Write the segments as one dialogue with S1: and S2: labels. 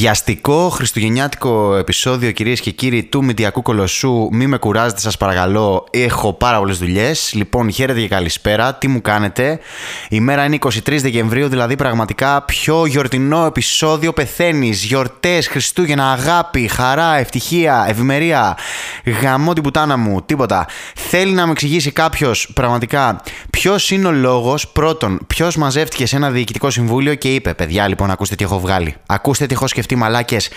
S1: Βιαστικό χριστουγεννιάτικο επεισόδιο κυρίες και κύριοι του Μηντιακού Κολοσσού. Μη με κουράζετε, σας παρακαλώ. Έχω πάρα πολλές δουλειές. Λοιπόν, χαίρετε και καλησπέρα. Τι μου κάνετε; Η μέρα είναι 23 Δεκεμβρίου, δηλαδή πραγματικά πιο γιορτινό επεισόδιο πεθαίνεις. Γιορτές, Χριστούγεννα, αγάπη, χαρά, ευτυχία, ευημερία. Γαμώ την πουτάνα μου, τίποτα. Θέλει να μου εξηγήσει κάποιος πραγματικά ποιος είναι ο λόγος, πρώτον, ποιος μαζεύτηκε σε ένα διοικητικό συμβούλιο και είπε: Παιδιά, λοιπόν, ακούστε τι έχω βγάλει. Ακούστε τι έχω σκεφτεί, μαλάκες.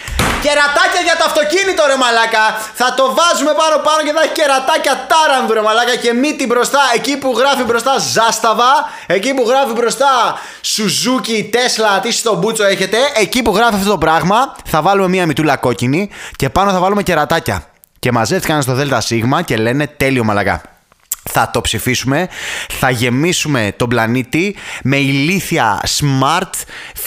S1: Κερατάκια για το αυτοκίνητο, ρε μαλάκα! Θα το βάζουμε πάνω πάνω και θα έχει κερατάκια τάρανδου, ρε μαλάκα. Και μύτη μπροστά, εκεί που γράφει μπροστά Ζάσταβα, εκεί που γράφει μπροστά Σουζούκι, Τέσλα, τι στο μπούτσο έχετε, εκεί που γράφει αυτό το πράγμα, θα βάλουμε μία μητούλα κόκκινη και πάνω θα βάλουμε κερατάκια. Και μαζεύτηκαν στο ΔΣ και λένε τέλειο μαλακά θα το ψηφίσουμε, θα γεμίσουμε τον πλανήτη με ηλίθια smart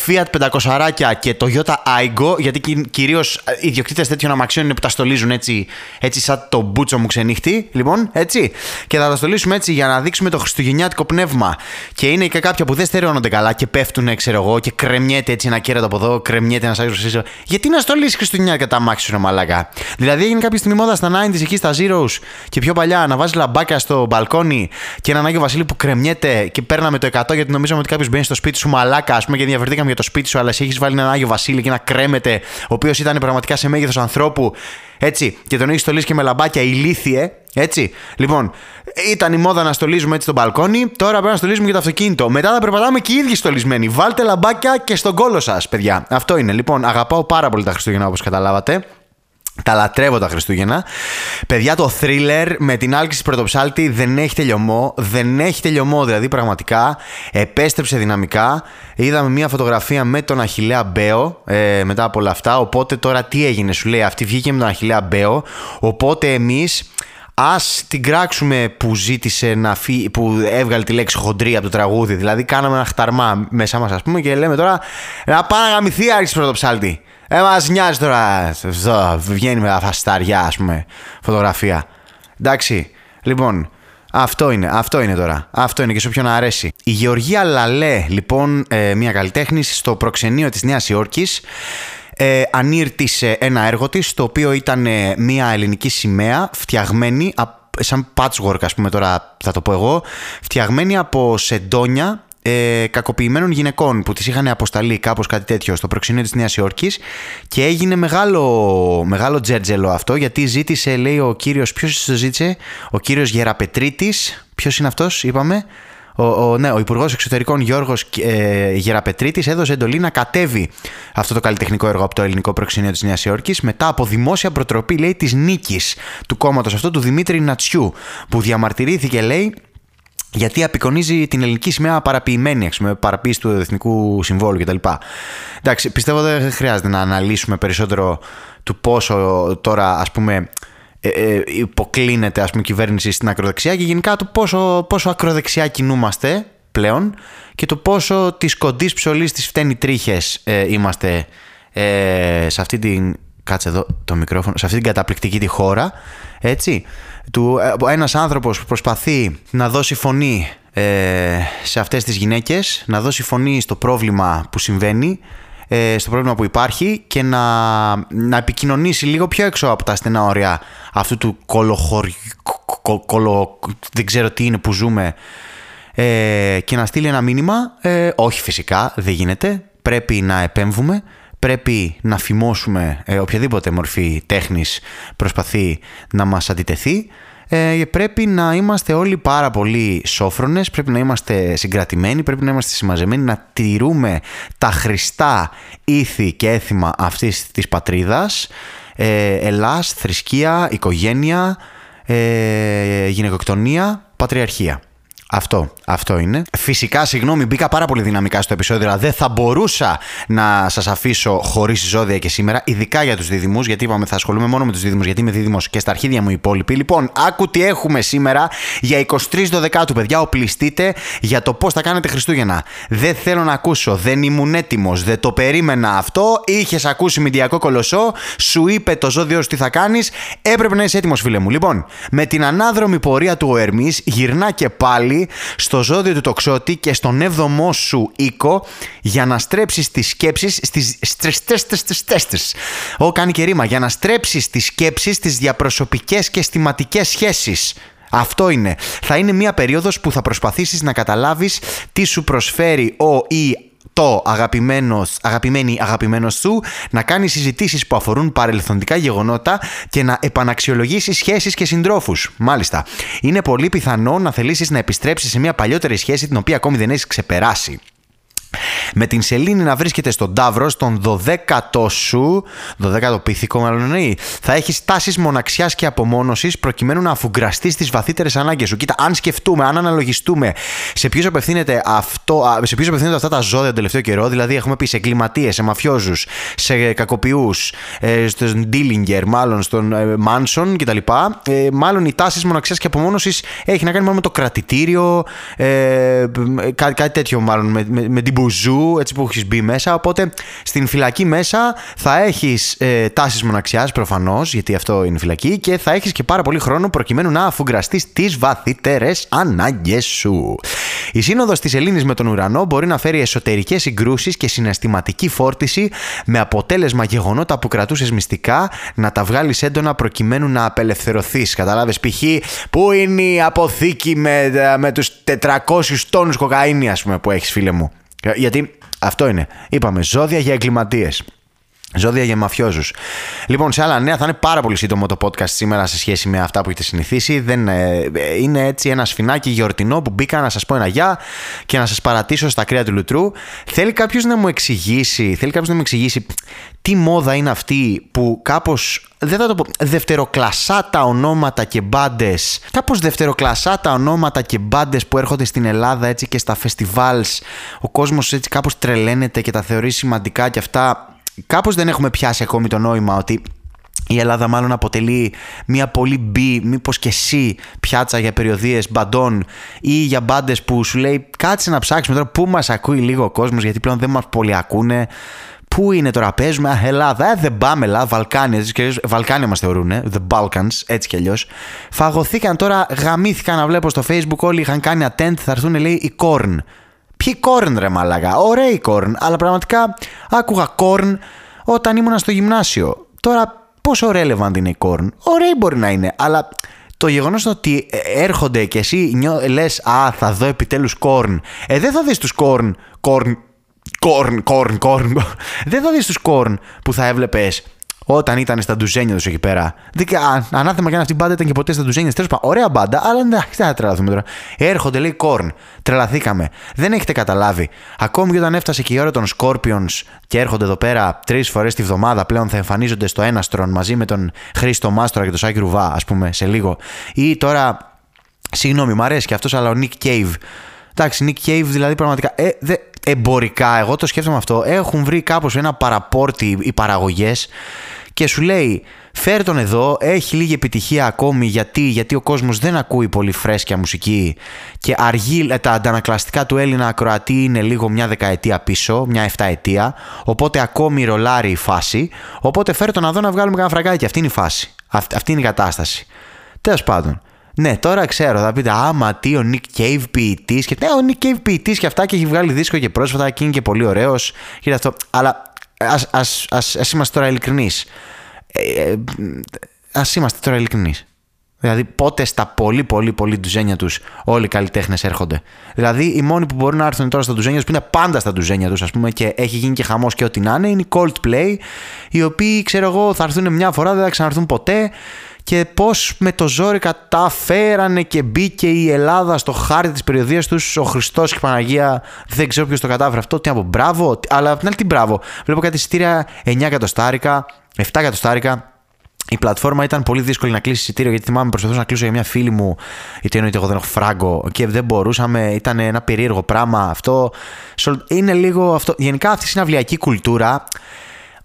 S1: Fiat 500 και Toyota Aigo, γιατί κυρίως οι ιδιοκτήτες τέτοιων αμαξιών είναι που τα στολίζουν έτσι, έτσι σαν το μπούτσο μου ξενύχτη. Λοιπόν, έτσι. Και θα τα στολίσουμε έτσι για να δείξουμε το χριστουγεννιάτικο πνεύμα. Και είναι και κάποια που δεν στερεώνονται καλά και πέφτουν, ξέρω εγώ, και κρεμιέται έτσι ένα κέρατο από εδώ, κρεμιέται ένα άκρο Γιατί να στολίσεις χριστουγεννιάτικα τα αμάξι σου, μαλάκα; Δηλαδή έγινε κάποια στιγμή μόδα στα 90s εκεί στα Zeros και πιο παλιά να βάζεις λαμπάκια στο μπαλκόνι και έναν Άγιο Βασίλη που κρεμιέται και παίρναμε το 100 γιατί νομίζαμε ότι κάποιος μπαίνει στο σπίτι σου μαλάκα, ας πούμε, και διαφερθήκαμε για το σπίτι σου, αλλά εσύ έχεις βάλει έναν Άγιο Βασίλη και να κρέμεται, ο οποίος ήταν πραγματικά σε μέγεθος ανθρώπου. Έτσι, και τον έχεις στολίσει και με λαμπάκια ηλίθιε. Έτσι. Λοιπόν, ήταν η μόδα να στολίζουμε έτσι το μπαλκόνι, τώρα πρέπει να στολίζουμε και το αυτοκίνητο. Μετά θα περπατάμε και οι ίδιοι στολισμένοι. Βάλτε λαμπάκια και στον κόλο σας, παιδιά. Αυτό είναι. Λοιπόν, αγαπάω πάρα πολύ τα Χριστούγεννα όπως καταλάβατε. Τα λατρεύω τα Χριστούγεννα. Παιδιά, το thriller με την άλκηση πρωτοψάλτη δεν έχει τελειωμό. Δεν έχει τελειωμό, δηλαδή πραγματικά. Επέστρεψε δυναμικά. Είδαμε μια φωτογραφία με τον Αχηλέα Μπέο ε, μετά από όλα αυτά. Οπότε τώρα τι έγινε, σου λέει. Αυτή βγήκε με τον Αχηλέα Μπέο. Οπότε εμείς ας την κράξουμε που ζήτησε να φύγει, που έβγαλε τη λέξη χοντρή από το τραγούδι. Δηλαδή κάναμε ένα χταρμά μέσα μας ας πούμε και λέμε τώρα να πάει να γαμηθεί άρχισε πρωτοψάλτη. Ε, μας νοιάζει τώρα. Αυτό βγαίνει με τα φαστάρια, ας πούμε, φωτογραφία. Εντάξει. Λοιπόν, αυτό είναι, αυτό είναι τώρα. Αυτό είναι και σε όποιον αρέσει. Η Γεωργία Λαλέ, λοιπόν, ε, μια καλλιτέχνη στο προξενείο της Νέας Υόρκης, ε, ανήρτησε ένα έργο της, το οποίο ήταν ε, μια ελληνική σημαία φτιαγμένη σαν patchwork ας πούμε τώρα θα το πω εγώ, φτιαγμένη από σεντόνια ε, κακοποιημένων γυναικών που τις είχαν αποσταλεί κάπως κάτι τέτοιο στο προξενείο της Νέας Υόρκης και έγινε μεγάλο, μεγάλο τζέρτζελο αυτό γιατί ζήτησε λέει ο κύριος, ποιος το ζήτησε, ο κύριος Γεραπετρίτης, ποιος είναι αυτός είπαμε, ο, ο, ναι, ο Υπουργός Εξωτερικών Γιώργος ε, Γεραπετρίτης έδωσε εντολή να κατέβει αυτό το καλλιτεχνικό έργο από το ελληνικό προξενείο της Νέας Υόρκης μετά από δημόσια προτροπή, λέει, της νίκης του κόμματος αυτό του Δημήτρη Νατσιού, που διαμαρτυρήθηκε, λέει, γιατί απεικονίζει την ελληνική σημαία παραποιημένη, με παραποίηση του εθνικού συμβόλου κτλ. Εντάξει, πιστεύω δεν χρειάζεται να αναλύσουμε περισσότερο του πόσο τώρα, ας πούμε, ε, ε, υποκλίνεται ας πούμε, η κυβέρνηση στην ακροδεξιά και γενικά το πόσο, πόσο ακροδεξιά κινούμαστε πλέον και το πόσο της κοντής ψωλής της φταίνει τρίχες ε, είμαστε ε, σε αυτή την... Κάτσε εδώ το μικρόφωνο. Σε αυτή την καταπληκτική τη χώρα. Έτσι του, ε, ένας άνθρωπος που προσπαθεί να δώσει φωνή ε, σε αυτές τις γυναίκες, να δώσει φωνή στο πρόβλημα που συμβαίνει, ε, στο πρόβλημα που υπάρχει και να, να επικοινωνήσει λίγο πιο έξω από τα στενά όρια αυτού του κολοχωριού, κολο, δεν ξέρω τι είναι που ζούμε ε, και να στείλει ένα μήνυμα, ε, όχι φυσικά, δεν γίνεται, πρέπει να επέμβουμε πρέπει να φημώσουμε ε, οποιαδήποτε μορφή τέχνης προσπαθεί να μας αντιτεθεί ε, πρέπει να είμαστε όλοι πάρα πολύ σόφρονες, πρέπει να είμαστε συγκρατημένοι, πρέπει να είμαστε συμμαζεμένοι, να τηρούμε τα χρηστά ήθη και έθιμα αυτής της πατρίδας, ε, Ελλάς, θρησκεία, οικογένεια, ε, γυναικοκτονία, πατριαρχία. Αυτό, αυτό είναι. Φυσικά, συγγνώμη, μπήκα πάρα πολύ δυναμικά στο επεισόδιο, αλλά δεν θα μπορούσα να σας αφήσω χωρίς ζώδια και σήμερα, ειδικά για τους δίδυμους, γιατί είπαμε θα ασχολούμαι μόνο με τους δίδυμους, γιατί είμαι δίδυμος και στα αρχίδια μου οι υπόλοιποι. Λοιπόν, άκου τι έχουμε σήμερα για 23 Δεκάτου, παιδιά. Οπλιστείτε για το πώς θα κάνετε Χριστούγεννα. Δεν θέλω να ακούσω, δεν ήμουν έτοιμος, δεν το περίμενα αυτό. Είχες ακούσει μηντιακό κολοσσό, σου είπε το ζώδιο σου τι θα κάνεις, έπρεπε να είσαι έτοιμος, φίλε μου. Λοιπόν, με την ανάδρομη πορεία του ο Ερμής γυρνά και πάλι στο στο ζώδιο του τοξότη και στον 7ο σου οίκο για να στρέψεις τις σκέψεις στις στρες Ω, κάνει και ρήμα. Για να στρέψεις τις σκέψεις στις διαπροσωπικές και αισθηματικές σχέσεις. Αυτό είναι. Θα είναι μια περίοδος που θα προσπαθήσεις να καταλάβεις τι σου προσφέρει ο ή το αγαπημένος, αγαπημένη αγαπημένος σου να κάνει συζητήσεις που αφορούν παρελθοντικά γεγονότα και να επαναξιολογήσεις σχέσεις και συντρόφους. Μάλιστα. Είναι πολύ πιθανό να θελήσεις να επιστρέψεις σε μια παλιότερη σχέση την οποία ακόμη δεν έχεις ξεπεράσει. Με την Σελήνη να βρίσκεται στον Ταύρος, στον 12ο σου, 12ο πίθηκο μάλλον εννοεί, θα έχεις τάσεις μοναξιάς και απομόνωσης προκειμένου να αφουγκραστείς τις βαθύτερες ανάγκες σου. Κοίτα, αν σκεφτούμε, αν αναλογιστούμε σε ποιους απευθύνεται, αυτό, σε ποιους απευθύνεται αυτά τα ζώδια τον τελευταίο καιρό, δηλαδή έχουμε πει σε εγκληματίες, σε μαφιόζους, σε κακοποιούς, ε, στον Ντίλιγκερ, μάλλον στον ε, Μάνσον κτλ. Ε, μάλλον οι τάσεις μοναξιάς και απομόνωσης έχει να κάνει μόνο με το κρατητήριο, ε, κάτι, κάτι τέτοιο μάλλον με, με, με την μπουζού, έτσι που έχεις μπει μέσα. Οπότε στην φυλακή μέσα θα έχεις ε, τάσεις μοναξιάς προφανώς, γιατί αυτό είναι φυλακή, και θα έχεις και πάρα πολύ χρόνο προκειμένου να αφουγκραστείς τις βαθύτερες ανάγκες σου. Η σύνοδος της Ελλήνης με τον ουρανό μπορεί να φέρει εσωτερικές συγκρούσεις και συναισθηματική φόρτιση με αποτέλεσμα γεγονότα που κρατούσες μυστικά να τα βγάλεις έντονα προκειμένου να απελευθερωθείς. Κατάλαβε, π.χ. πού είναι η αποθήκη με, με τους 400 τόνους κοκαίνης, ας πούμε, που έχεις, φίλε μου; Γιατί αυτό είναι. Είπαμε, ζώδια για εγκληματίες. Ζώδια για μαφιόζους. Λοιπόν, σε άλλα νέα θα είναι πάρα πολύ σύντομο το podcast σήμερα σε σχέση με αυτά που έχετε συνηθίσει. Δεν, ε, είναι έτσι ένα σφινάκι γιορτινό που μπήκα να σας πω ένα γεια και να σας παρατήσω στα κρύα του λουτρού. Θέλει κάποιος να μου εξηγήσει, θέλει κάποιος να μου εξηγήσει τι μόδα είναι αυτή που κάπως. Δεν θα το πω. Δευτεροκλασσά τα ονόματα και μπάντες. Κάπως δευτεροκλασσά τα ονόματα και μπάντες που έρχονται στην Ελλάδα έτσι και στα φεστιβάλς. Ο κόσμος έτσι κάπως τρελαίνεται και τα θεωρεί σημαντικά και αυτά κάπως δεν έχουμε πιάσει ακόμη το νόημα ότι η Ελλάδα μάλλον αποτελεί μια πολύ μπι, μήπως και εσύ πιάτσα για περιοδίες μπαντών ή για μπάντες που σου λέει κάτσε να ψάξουμε τώρα πού μας ακούει λίγο ο κόσμος γιατί πλέον δεν μας πολύ ακούνε. Πού είναι τώρα, παίζουμε, Α, Ελλάδα, ε, δεν πάμε, Ελλάδα, Βαλκάνια, έτσι κι Βαλκάνια μας θεωρούν, The Balkans, έτσι κι αλλιώς. Φαγωθήκαν τώρα, γαμήθηκαν να βλέπω στο Facebook, όλοι είχαν κάνει attend, θα έρθουν, λέει, η Korn. Ποιοι κόρν ρε μαλάκα, ωραίοι κόρν, αλλά πραγματικά άκουγα κόρν όταν ήμουν στο γυμνάσιο. Τώρα πόσο relevant είναι η κόρν, ωραίοι μπορεί να είναι, αλλά το γεγονός ότι έρχονται και εσύ νιώ, λες «Α, θα δω επιτέλους κόρν». Ε, δεν θα δεις τους κόρν, κόρν, κόρν, κόρν, κόρν. δεν θα δεις τους κόρν που θα έβλεπες όταν ήταν στα ντουζένια τους εκεί πέρα. Δίκα, ανάθεμα και αν αυτή η μπάντα ήταν και ποτέ στα ντουζένια. Τέλος πάντων, ωραία μπάντα, αλλά εντάξει, δεν θα τρελαθούμε τώρα. Έρχονται, λέει Κορν. Τρελαθήκαμε. Δεν έχετε καταλάβει. Ακόμη και όταν έφτασε και η ώρα των Scorpions και έρχονται εδώ πέρα τρεις φορές τη βδομάδα πλέον θα εμφανίζονται στο Έναστρον μαζί με τον Χρήστο Μάστορα και τον Σάκη Ρουβά, ας πούμε, σε λίγο. Ή τώρα. Συγγνώμη, μου αρέσει και αυτός, αλλά ο Nick Cave. Εντάξει, Nick Cave δηλαδή πραγματικά. Ε, δε, εμπορικά, εγώ το σκέφτομαι αυτό. Έχουν βρει κάπως ένα παραπόρτι οι παραγωγές και σου λέει φέρ τον εδώ, έχει λίγη επιτυχία ακόμη γιατί, γιατί ο κόσμος δεν ακούει πολύ φρέσκια μουσική και αργεί, ε, τα αντανακλαστικά του Έλληνα ακροατή είναι λίγο μια δεκαετία πίσω, μια εφταετία, οπότε ακόμη ρολάρει η φάση, οπότε φέρ τον εδώ να βγάλουμε κανένα φραγκάκι, αυτή είναι η φάση, αυτή, είναι η κατάσταση. Τέλος πάντων. Ναι, τώρα ξέρω, θα πείτε άμα τι ο Nick Cave ποιητής. Και ναι, ο Nick Cave ποιητής και αυτά και έχει βγάλει δίσκο και πρόσφατα και είναι και πολύ ωραίος. αυτό. Αλλά ας, ας, ας, ας είμαστε τώρα ειλικρινείς. Ε, ε, ας είμαστε τώρα ειλικρινείς. Δηλαδή, πότε στα πολύ, πολύ, πολύ ντουζένια τους όλοι οι καλλιτέχνες έρχονται. Δηλαδή, οι μόνοι που μπορούν να έρθουν τώρα στα ντουζένια τους, που είναι πάντα στα ντουζένια τους, ας πούμε, και έχει γίνει και χαμός και ό,τι να είναι, είναι οι Coldplay, οι οποίοι, ξέρω εγώ, θα έρθουν μια φορά, δεν θα ξαναρθούν ποτέ και πώς με το ζόρι καταφέρανε και μπήκε η Ελλάδα στο χάρτη της περιοδίας τους, ο Χριστός και η Παναγία, δεν ξέρω ποιος το κατάφερε αυτό, τι να πω, μπράβο, αλλά απ' την άλλη τι μπράβο. Βλέπω κάτι εισιτήρια 9 εκατοστάρικα, 7 εκατοστάρικα, η πλατφόρμα ήταν πολύ δύσκολη να κλείσει εισιτήριο γιατί θυμάμαι προσπαθούσα να κλείσω για μια φίλη μου. Γιατί εννοείται εγώ δεν έχω φράγκο και δεν μπορούσαμε. Ήταν ένα περίεργο πράγμα αυτό. Είναι λίγο αυτό. Γενικά αυτή η συναυλιακή κουλτούρα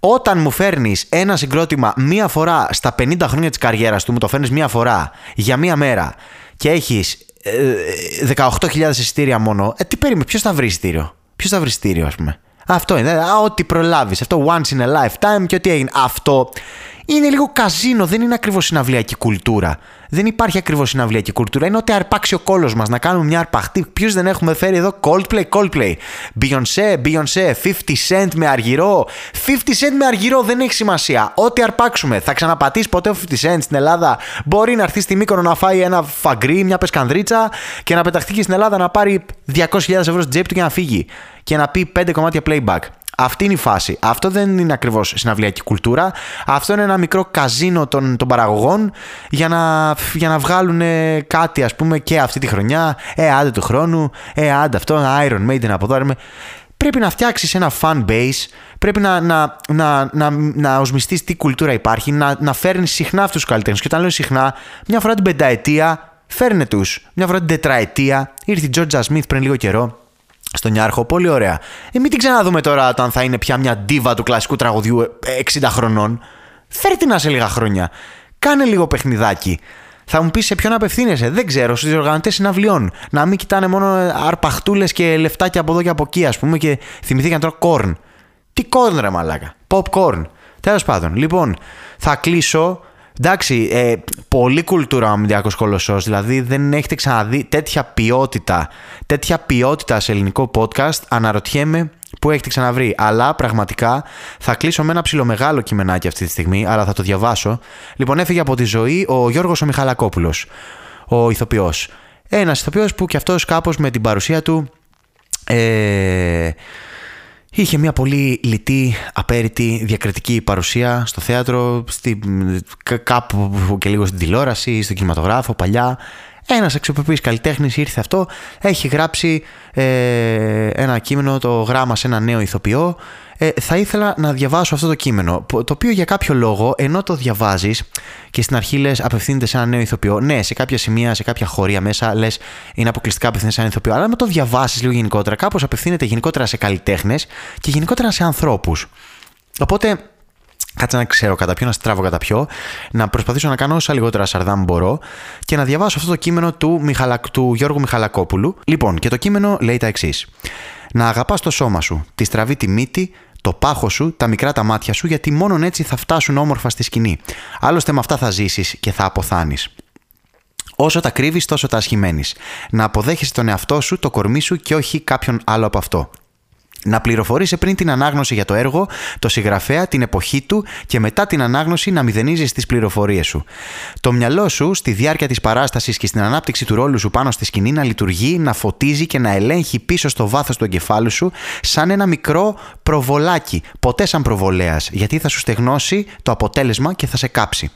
S1: όταν μου φέρνεις ένα συγκρότημα μία φορά στα 50 χρόνια της καριέρας του, μου το φέρνεις μία φορά για μία μέρα και έχεις 18.000 ε, εισιτήρια μόνο, ε, τι περίμενες, ποιος θα βρει εισιτήριο; Ποιος θα βρει εισιτήριο, ας πούμε; Αυτό είναι. Α, ό,τι προλάβεις. Αυτό once in a lifetime και ό,τι έγινε. Αυτό είναι λίγο καζίνο, δεν είναι ακριβώς συναυλιακή κουλτούρα. Δεν υπάρχει ακριβώς συναυλιακή κουλτούρα. Είναι ότι αρπάξει ο κόλος μας να κάνουμε μια αρπαχτή. Ποιους δεν έχουμε φέρει εδώ, Coldplay, Coldplay. Beyoncé, Beyoncé, 50 Cent με αργυρό. 50 Cent με αργυρό δεν έχει σημασία. Ό,τι αρπάξουμε. Θα ξαναπατήσει ποτέ ο 50 Cent στην Ελλάδα. Μπορεί να έρθει στη Μύκονο να φάει ένα φαγκρί, μια πεσκανδρίτσα και να πεταχτεί και στην Ελλάδα να πάρει 200.000 ευρώ στην τσέπη του και να φύγει. Και να πει 5 κομμάτια playback. Αυτή είναι η φάση. Αυτό δεν είναι ακριβώς συναυλιακή κουλτούρα. Αυτό είναι ένα μικρό καζίνο των, των παραγωγών για να, για να βγάλουν κάτι, ας πούμε, και αυτή τη χρονιά. Ε, άντε του χρόνου. Ε, άντε αυτό. Iron Maiden από εδώ. Πρέπει να φτιάξεις ένα fan base. Πρέπει να, να, να, να, να οσμιστείς τι κουλτούρα υπάρχει. Να, να φέρνεις συχνά αυτούς τους καλλιτέχνες. Και όταν λέω συχνά, μια φορά την πενταετία φέρνε τους. Μια φορά την τετραετία. Ήρθε η Georgia Smith πριν λίγο καιρό στον Ιάρχο. Πολύ ωραία. Ε, μην την ξαναδούμε τώρα όταν θα είναι πια μια ντίβα του κλασικού τραγουδιού 60 ε, χρονών. Φέρτε να σε λίγα χρόνια. Κάνε λίγο παιχνιδάκι. Θα μου πεις σε ποιον απευθύνεσαι. Δεν ξέρω, στους διοργανωτές συναυλιών. Να μην κοιτάνε μόνο αρπαχτούλες και λεφτάκια από εδώ και από εκεί, ας πούμε, και θυμηθήκαν τώρα κόρν. Τι κόρν, ρε μαλάκα. Popcorn. Τέλος πάντων, λοιπόν, θα κλείσω Εντάξει, ε, πολύ κουλτούρα ο Αμυντιακός Κολοσσός. Δηλαδή δεν έχετε ξαναδεί τέτοια ποιότητα, τέτοια ποιότητα σε ελληνικό podcast. Αναρωτιέμαι πού έχετε ξαναβρει. Αλλά πραγματικά θα κλείσω με ένα ψιλομεγάλο κειμενάκι αυτή τη στιγμή, αλλά θα το διαβάσω. Λοιπόν, έφυγε από τη ζωή ο Γιώργος ο Μιχαλακόπουλος, ο ηθοποιός. Ένας ηθοποιός που κι αυτός κάπως με την παρουσία του. Ε, Είχε μια πολύ λιτή, απέριτη, διακριτική παρουσία στο θέατρο, στη, κάπου και λίγο στην τηλεόραση, στον κινηματογράφο, παλιά. Ένας αξιοπρεπή καλλιτέχνης ήρθε αυτό, έχει γράψει ε, ένα κείμενο, το γράμμα σε ένα νέο ηθοποιό. Ε, θα ήθελα να διαβάσω αυτό το κείμενο, το οποίο για κάποιο λόγο, ενώ το διαβάζεις και στην αρχή λες απευθύνεται σε ένα νέο ηθοποιό, ναι, σε κάποια σημεία, σε κάποια χωρία μέσα λες είναι αποκλειστικά απευθύνεται σε ένα ηθοποιό, αλλά με το διαβάσεις λίγο γενικότερα, κάπως απευθύνεται γενικότερα σε καλλιτέχνες και γενικότερα σε ανθρώπους. Οπότε Κάτσε να ξέρω κατά ποιο, να στράβω κατά ποιο, να προσπαθήσω να κάνω όσα λιγότερα σαρδάμ μπορώ και να διαβάσω αυτό το κείμενο του, Μιχαλα... του Γιώργου Μιχαλακόπουλου. Λοιπόν, και το κείμενο λέει τα εξής. Να αγαπάς το σώμα σου, τη στραβή τη μύτη, το πάχος σου, τα μικρά τα μάτια σου, γιατί μόνο έτσι θα φτάσουν όμορφα στη σκηνή. Άλλωστε με αυτά θα ζήσεις και θα αποθάνεις. Όσο τα κρύβεις, τόσο τα ασχημένεις. Να αποδέχεσαι τον εαυτό σου, το κορμί σου και όχι κάποιον άλλο από αυτό. Να πληροφορήσει πριν την ανάγνωση για το έργο, το συγγραφέα, την εποχή του και μετά την ανάγνωση να μηδενίζεις τις πληροφορίες σου. Το μυαλό σου στη διάρκεια της παράστασης και στην ανάπτυξη του ρόλου σου πάνω στη σκηνή να λειτουργεί, να φωτίζει και να ελέγχει πίσω στο βάθος του εγκεφάλου σου σαν ένα μικρό προβολάκι. Ποτέ σαν προβολέας, γιατί θα σου στεγνώσει το αποτέλεσμα και θα σε κάψει.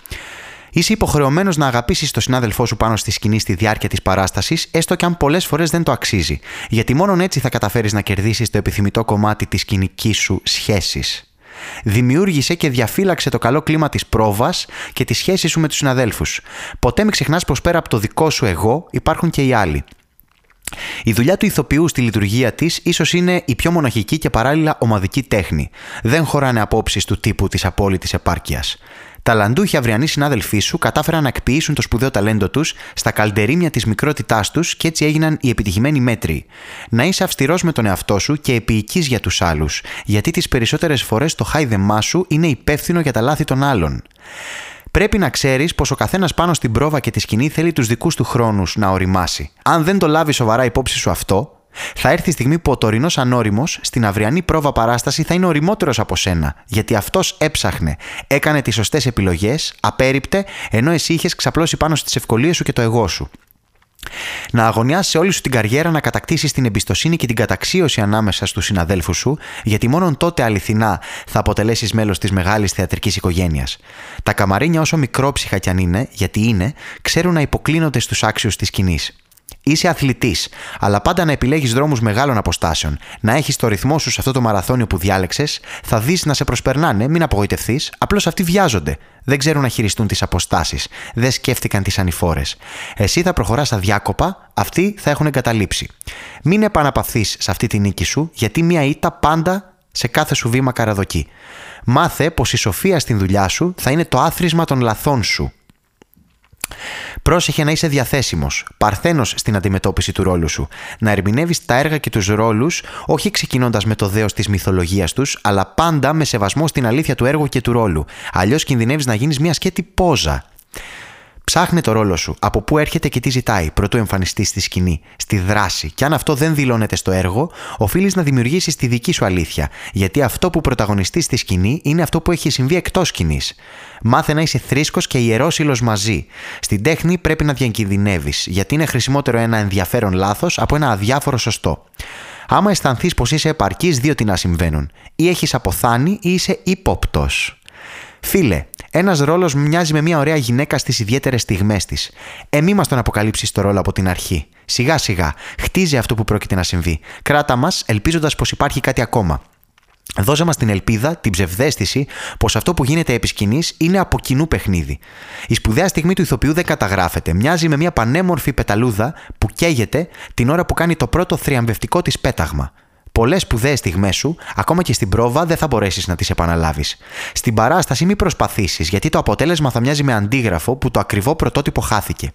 S1: Είσαι υποχρεωμένος να αγαπήσεις τον συνάδελφό σου πάνω στη σκηνή στη διάρκεια της παράστασης, έστω και αν πολλές φορές δεν το αξίζει. Γιατί μόνο έτσι θα καταφέρεις να κερδίσεις το επιθυμητό κομμάτι της σκηνικής σου σχέσης. Δημιούργησε και διαφύλαξε το καλό κλίμα της πρόβας και τη σχέση σου με τους συναδέλφους. Ποτέ μην ξεχνάς πως πέρα από το δικό σου εγώ υπάρχουν και οι άλλοι. Η δουλειά του ηθοποιού στη λειτουργία της ίσως είναι η πιο μοναχική και παράλληλα ομαδική τέχνη. Δεν χωράνε απόψεις του τύπου της απόλυτης επάρκειας. Ταλαντούχοι αυριανοί συνάδελφοί σου κατάφεραν να εκποιήσουν το σπουδαίο ταλέντο τους στα καλντερίμια της μικρότητάς τους και έτσι έγιναν οι επιτυχημένοι μέτροι. Να είσαι αυστηρός με τον εαυτό σου και επίοικης για τους άλλους, γιατί τις περισσότερες φορές το χάιδεμά σου είναι υπεύθυνο για τα λάθη των άλλων. Πρέπει να ξέρεις πως ο καθένας πάνω στην πρόβα και τη σκηνή θέλει τους δικούς του χρόνους να οριμάσει. Αν δεν το λάβεις σοβαρά υπόψη σου αυτό, θα έρθει η στιγμή που ο τωρινός ανώριμος στην αυριανή πρόβα παράσταση θα είναι οριμότερος από σένα, γιατί αυτός έψαχνε, έκανε τις σωστές επιλογές, απέριπτε, ενώ εσύ είχες ξαπλώσει πάνω στις ευκολίες σου και το εγώ σου. Να αγωνιάσεις όλη σου την καριέρα να κατακτήσεις την εμπιστοσύνη και την καταξίωση ανάμεσα στους συναδέλφους σου, γιατί μόνο τότε αληθινά θα αποτελέσεις μέλος της μεγάλης θεατρικής οικογένειας. Τα καμαρίνια, όσο μικρόψυχα κι αν είναι, γιατί είναι, ξέρουν να υποκλίνονται στους άξιους της σκηνής. Είσαι αθλητής, αλλά πάντα να επιλέγεις δρόμους μεγάλων αποστάσεων. Να έχεις το ρυθμό σου σε αυτό το μαραθώνιο που διάλεξες, θα δεις να σε προσπερνάνε, μην απογοητευτεί, απλώς αυτοί βιάζονται. Δεν ξέρουν να χειριστούν τις αποστάσεις. Δεν σκέφτηκαν τις ανηφόρες. Εσύ θα προχωράς αδιάκοπα, αυτοί θα έχουν εγκαταλείψει. Μην επαναπαυθείς σε αυτή τη νίκη σου, γιατί μία ήττα πάντα σε κάθε σου βήμα καραδοκεί. Μάθε πως η σοφία στην δουλειά σου θα είναι το άθροισμα των λαθών σου Πρόσεχε να είσαι διαθέσιμος, παρθένος στην αντιμετώπιση του ρόλου σου. Να ερμηνεύεις τα έργα και τους ρόλους, όχι ξεκινώντας με το δέος της μυθολογίας τους, αλλά πάντα με σεβασμό στην αλήθεια του έργου και του ρόλου. Αλλιώς κινδυνεύεις να γίνεις μια σκέτη πόζα. Ψάχνε το ρόλο σου, από πού έρχεται και τι ζητάει, προτού εμφανιστεί στη σκηνή, στη δράση. Και αν αυτό δεν δηλώνεται στο έργο, οφείλεις να δημιουργήσεις τη δική σου αλήθεια. Γιατί αυτό που πρωταγωνιστεί στη σκηνή είναι αυτό που έχει συμβεί εκτός σκηνής. Μάθε να είσαι θρήσκος και ιερόσιλο μαζί. Στην τέχνη πρέπει να διακινδυνεύεις, γιατί είναι χρησιμότερο ένα ενδιαφέρον λάθος από ένα αδιάφορο σωστό. Άμα αισθανθείς πως είσαι επαρκής, δύο τι να συμβαίνουν. Ή έχεις αποθάνει ή είσαι ύποπτος. Φίλε, ένας ρόλος μοιάζει με μια ωραία γυναίκα στις ιδιαίτερες στιγμές της. Ε, μη μας τον αποκαλύψεις το ρόλο από την αρχή. Σιγά σιγά, χτίζει αυτό που πρόκειται να συμβεί. Κράτα μας, ελπίζοντας πως υπάρχει κάτι ακόμα. Δώσε μας την ελπίδα, την ψευδέστηση, πως αυτό που γίνεται επί σκηνής είναι από κοινού παιχνίδι. Η σπουδαία στιγμή του ηθοποιού δεν καταγράφεται. Μοιάζει με μια πανέμορφη πεταλούδα που καίγεται την ώρα που κάνει το πρώτο θριαμβευτικό της πέταγμα. Πολλές σπουδαίες στιγμές σου, ακόμα και στην πρόβα, δεν θα μπορέσεις να τις επαναλάβεις. Στην παράσταση, μην προσπαθήσεις, γιατί το αποτέλεσμα θα μοιάζει με αντίγραφο που το ακριβό πρωτότυπο χάθηκε.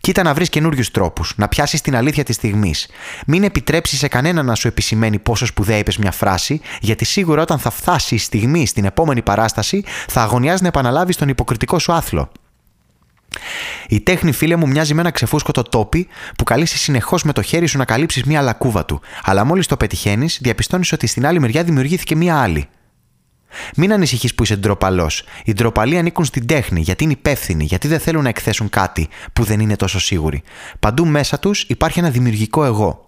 S1: Κοίτα να βρεις καινούριους τρόπους, να πιάσεις την αλήθεια της στιγμής. Μην επιτρέψεις σε κανένα να σου επισημαίνει πόσο σπουδαία είπες μια φράση, γιατί σίγουρα όταν θα φτάσει η στιγμή στην επόμενη παράσταση, θα αγωνιάζει να επαναλάβεις τον υποκριτικό σου άθλο. Η τέχνη, φίλε μου, μοιάζει με ένα ξεφούσκωτο τόπι που καλείσαι συνεχώς με το χέρι σου να καλύψεις μία λακκούβα του. Αλλά μόλις το πετυχαίνεις, διαπιστώνεις ότι στην άλλη μεριά δημιουργήθηκε μία άλλη. Μην ανησυχείς που είσαι ντροπαλός. Οι ντροπαλοί ανήκουν στην τέχνη γιατί είναι υπεύθυνοι, γιατί δεν θέλουν να εκθέσουν κάτι που δεν είναι τόσο σίγουροι. Παντού μέσα τους υπάρχει ένα δημιουργικό εγώ.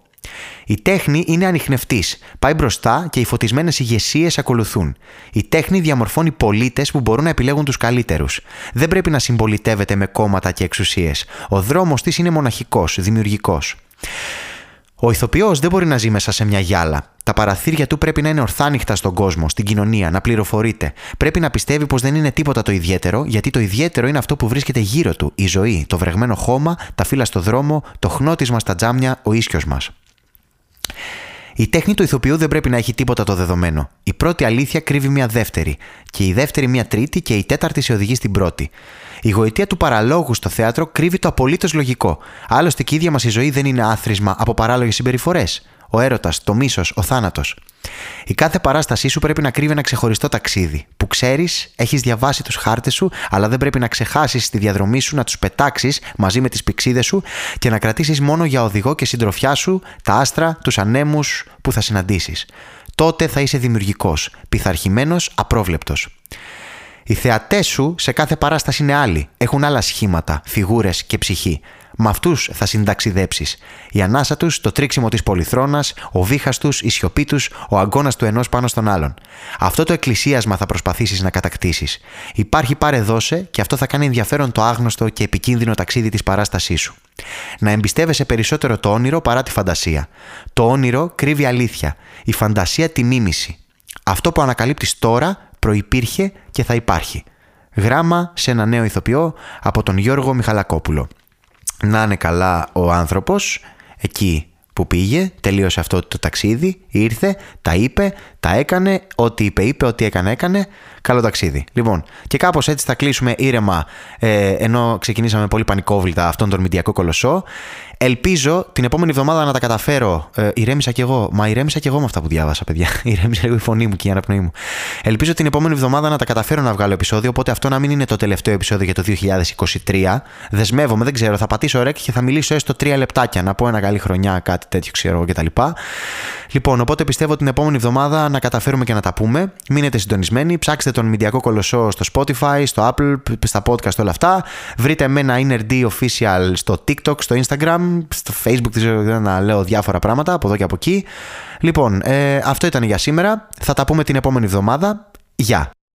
S1: Η τέχνη είναι ανιχνευτής. Πάει μπροστά και οι φωτισμένες ηγεσίες ακολουθούν. Η τέχνη διαμορφώνει πολίτες που μπορούν να επιλέγουν τους καλύτερους. Δεν πρέπει να συμπολιτεύεται με κόμματα και εξουσίες. Ο δρόμος της είναι μοναχικός, δημιουργικός. Ο ηθοποιός δεν μπορεί να ζει μέσα σε μια γυάλα. Τα παραθύρια του πρέπει να είναι ορθάνυχτα στον κόσμο, στην κοινωνία, να πληροφορείται. Πρέπει να πιστεύει πως δεν είναι τίποτα το ιδιαίτερο, γιατί το ιδιαίτερο είναι αυτό που βρίσκεται γύρω του, η ζωή, το βρεγμένο χώμα, τα φύλλα στο δρόμο, το χνότισμα στα τζάμια, ο ίσιο μας. Η τέχνη του ηθοποιού δεν πρέπει να έχει τίποτα το δεδομένο. Η πρώτη αλήθεια κρύβει μια δεύτερη, και η δεύτερη μια τρίτη, και η τέταρτη σε οδηγεί στην πρώτη. Η γοητεία του παραλόγου στο θέατρο κρύβει το απολύτως λογικό. Άλλωστε και η ίδια μας η ζωή δεν είναι άθροισμα από παράλογες συμπεριφορές ο έρωτας, το μίσος, ο θάνατος. Η κάθε παράστασή σου πρέπει να κρύβει ένα ξεχωριστό ταξίδι. Που ξέρεις, έχεις διαβάσει τους χάρτες σου, αλλά δεν πρέπει να ξεχάσεις τη διαδρομή σου να τους πετάξεις μαζί με τις πηξίδες σου και να κρατήσεις μόνο για οδηγό και συντροφιά σου τα άστρα, τους ανέμους που θα συναντήσεις. Τότε θα είσαι δημιουργικός, πειθαρχημένος, απρόβλεπτος. Οι θεατές σου σε κάθε παράσταση είναι άλλοι. Έχουν άλλα σχήματα, φιγούρες και ψυχή. Με αυτούς θα συνταξιδέψεις. Η ανάσα τους, το τρίξιμο της πολυθρόνας, ο βήχας τους, η σιωπή τους, ο αγκώνα του ενός πάνω στον άλλον. Αυτό το εκκλησίασμα θα προσπαθήσεις να κατακτήσεις. Υπάρχει πάρε δώσε και αυτό θα κάνει ενδιαφέρον το άγνωστο και επικίνδυνο ταξίδι της παράστασής σου. Να εμπιστεύεσαι περισσότερο το όνειρο παρά τη φαντασία. Το όνειρο κρύβει αλήθεια. Η φαντασία τη μίμηση. Αυτό που ανακαλύπτεις τώρα προπήρχε και θα υπάρχει. Γράμμα σε ένα νέο ηθοποιό από τον Γιώργο Μιχαλακόπουλο να είναι καλά ο άνθρωπος εκεί που πήγε, τελείωσε αυτό το ταξίδι, ήρθε, τα είπε, τα έκανε, ό,τι είπε, είπε, ό,τι έκανε, έκανε. Καλό ταξίδι. Λοιπόν, και κάπως έτσι θα κλείσουμε ήρεμα, ε, ενώ ξεκινήσαμε πολύ πανικόβλητα αυτόν τον μηντιακό κολοσσό. Ελπίζω την επόμενη εβδομάδα να τα καταφέρω. Ε, ηρέμησα κι εγώ. Μα ηρέμησα κι εγώ με αυτά που διάβασα, παιδιά. ηρέμησα λίγο η φωνή μου και η αναπνοή μου. Ελπίζω την επόμενη εβδομάδα να τα καταφέρω να βγάλω επεισόδιο, οπότε αυτό να μην είναι το τελευταίο επεισόδιο για το 2023. Δεσμεύομαι, δεν ξέρω. Θα πατήσω ρεκ και θα μιλήσω έστω τρία λεπτάκια να πω ένα καλή χρονιά, κάτι τέτοιο ξέρω κτλ. Λοιπόν, οπότε πιστεύω την επόμενη εβδομάδα να καταφέρουμε και να τα πούμε. Μείνετε συντονισμένοι, ψάξτε τον Μηντιακό Κολοσσό στο Spotify, στο Apple, στα podcast όλα αυτά. Βρείτε εμένα NRD Official στο TikTok, στο Instagram στο facebook δεν να λέω διάφορα πράγματα από εδώ και από εκεί. Λοιπόν, ε, αυτό ήταν για σήμερα. Θα τα πούμε την επόμενη εβδομάδα. Γεια!